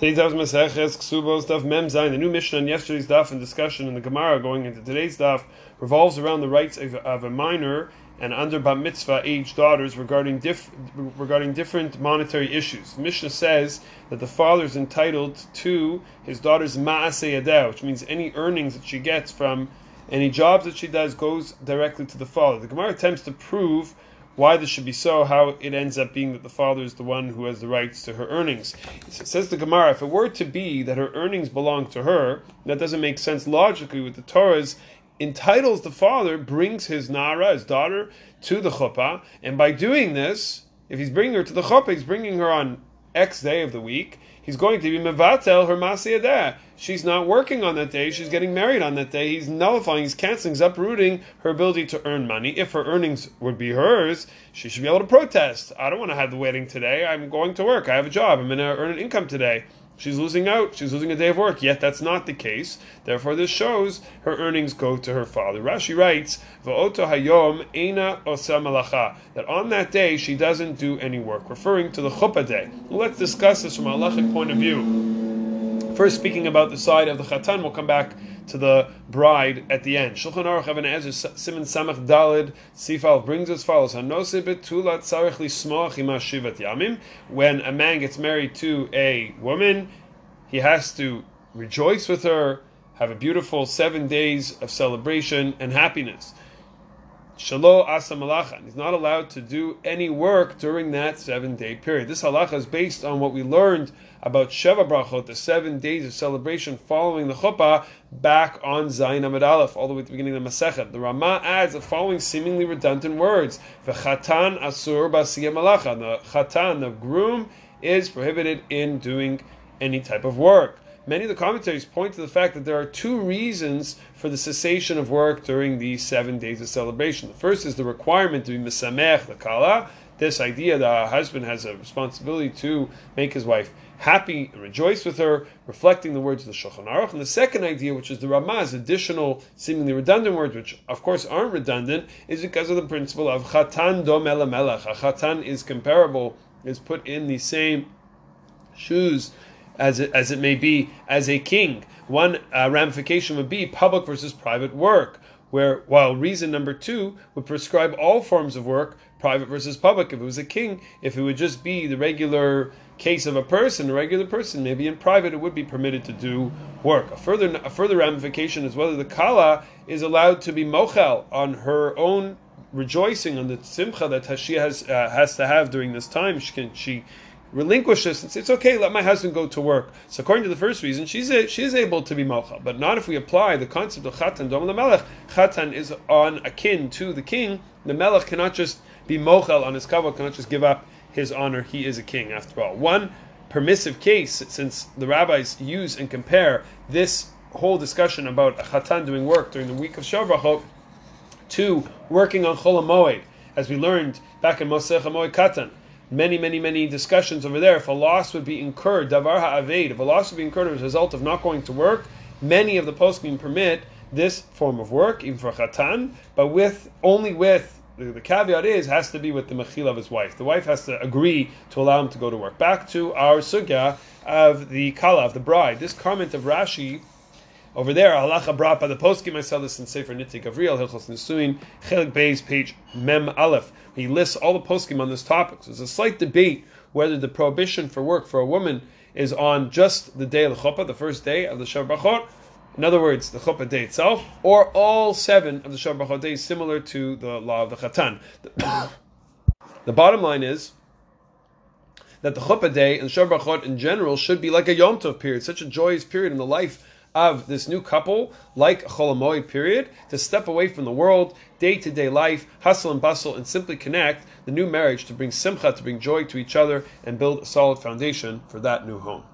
Today's daf Maseches Ksubos daf Mem Zayin. The new mission on yesterday's daf and discussion in the Gemara going into today's daf revolves around the rights of, of a minor and under bat mitzvah aged daughters regarding diff, regarding different monetary issues. The Mishnah says that the father is entitled to his daughter's ma'aseh which means any earnings that she gets from any jobs that she does goes directly to the father. The Gemara attempts to prove why this should be so, how it ends up being that the father is the one who has the rights to her earnings. It says the Gemara, if it were to be that her earnings belong to her, that doesn't make sense logically with the Torah's entitles the father, brings his Nara, his daughter, to the chuppah, and by doing this, if he's bringing her to the chuppah, he's bringing her on X day of the week, he's going to be mevatel her masiyadeh. She's not working on that day. She's getting married on that day. He's nullifying, he's canceling, he's uprooting her ability to earn money. If her earnings would be hers, she should be able to protest. I don't want to have the wedding today. I'm going to work. I have a job. I'm going to earn an income today she's losing out. She's losing a day of work. Yet that's not the case. Therefore, this shows her earnings go to her father. Rashi writes, "Va'oto hayom ena osa malacha." That on that day she doesn't do any work, referring to the chuppah day. let's discuss this from a halachic point of view. First, speaking about the side of the chatan, we'll come back to the bride at the end. Shulchan Aruch Even HaEzer Siman Samach Daled Sifal brings as follows: betulat shivat yamim. When a man gets married to a woman, he has to rejoice with her, have a beautiful seven days of celebration and happiness. Shalo asa malacha. He's not allowed to do any work during that seven day period. This halacha is based on what we learned about Sheva Brachot, the seven days of celebration following the chuppah, back on Zayin Amud Aleph, all the way to the beginning of the Masechet. The Rama adds the following seemingly redundant words: "V'chatan asur basiyah malacha." The chatan, the groom, is prohibited in doing any type of work. Many of the commentaries point to the fact that there are two reasons for the cessation of work during these seven days of celebration. The first is the requirement to be misamech the kala, this idea that a husband has a responsibility to make his wife happy and rejoice with her, reflecting the words of the Shulchan Aruch. And the second idea, which is the Ramah's additional, seemingly redundant words, which of course aren't redundant, is because of the principle of chatan dom melech. A chatan is comparable, is put in the same shoes as it, as it may be as a king. One uh, ramification would be public versus private work, where while reason number two would prescribe all forms of work, private versus public. If it was a king, if it would just be the regular case of a person, a regular person, maybe in private it would be permitted to do work. A further a further ramification is whether the kala is allowed to be mochel on her own rejoicing on the simcha that she has uh, has to have during this time. She can she relinquish this and say, it's okay, let my husband go to work. So according to the first reason, she's a, she is able to be mocha, but not if we apply the concept of chatan dom melech. Chatan is on akin to the king. The melech cannot just be mochel on his kavod, cannot just give up his honor. He is a king after all. One permissive case, since the rabbis use and compare this whole discussion about a chatan doing work during the week of Shavuot to working on Chol as we learned back in Maseches Moed Katan many, many, many discussions over there. If a loss would be incurred, davar ha'aved, if a loss would be incurred as a result of not going to work, many of the poskim permit this form of work, even for chatan, but with only with the, caveat is has to be with the mechil of his wife. The wife has to agree to allow him to go to work. Back to our sugya of the kala of the bride. This comment of Rashi over there, halacha brought by the poskim. I saw this in Sefer Nitei Gavriel Hilchos Nisuin Chelik Beis page Mem Aleph. He lists all the poskim on this topic. So there's a slight debate whether the prohibition for work for a woman is on just the day of the chuppah, the first day of the Shav In other words, the chuppah day itself, or all seven of the Shav days, similar to the law of the chatan. the bottom line is that the chuppah day and Shav in general should be like a Yom Tov period, such a joyous period in the life of this new couple, like Chol HaMoed period, to step away from the world, day to day life, hustle and bustle, and simply connect the new marriage to bring simcha, to bring joy to each other, and build a solid foundation for that new home.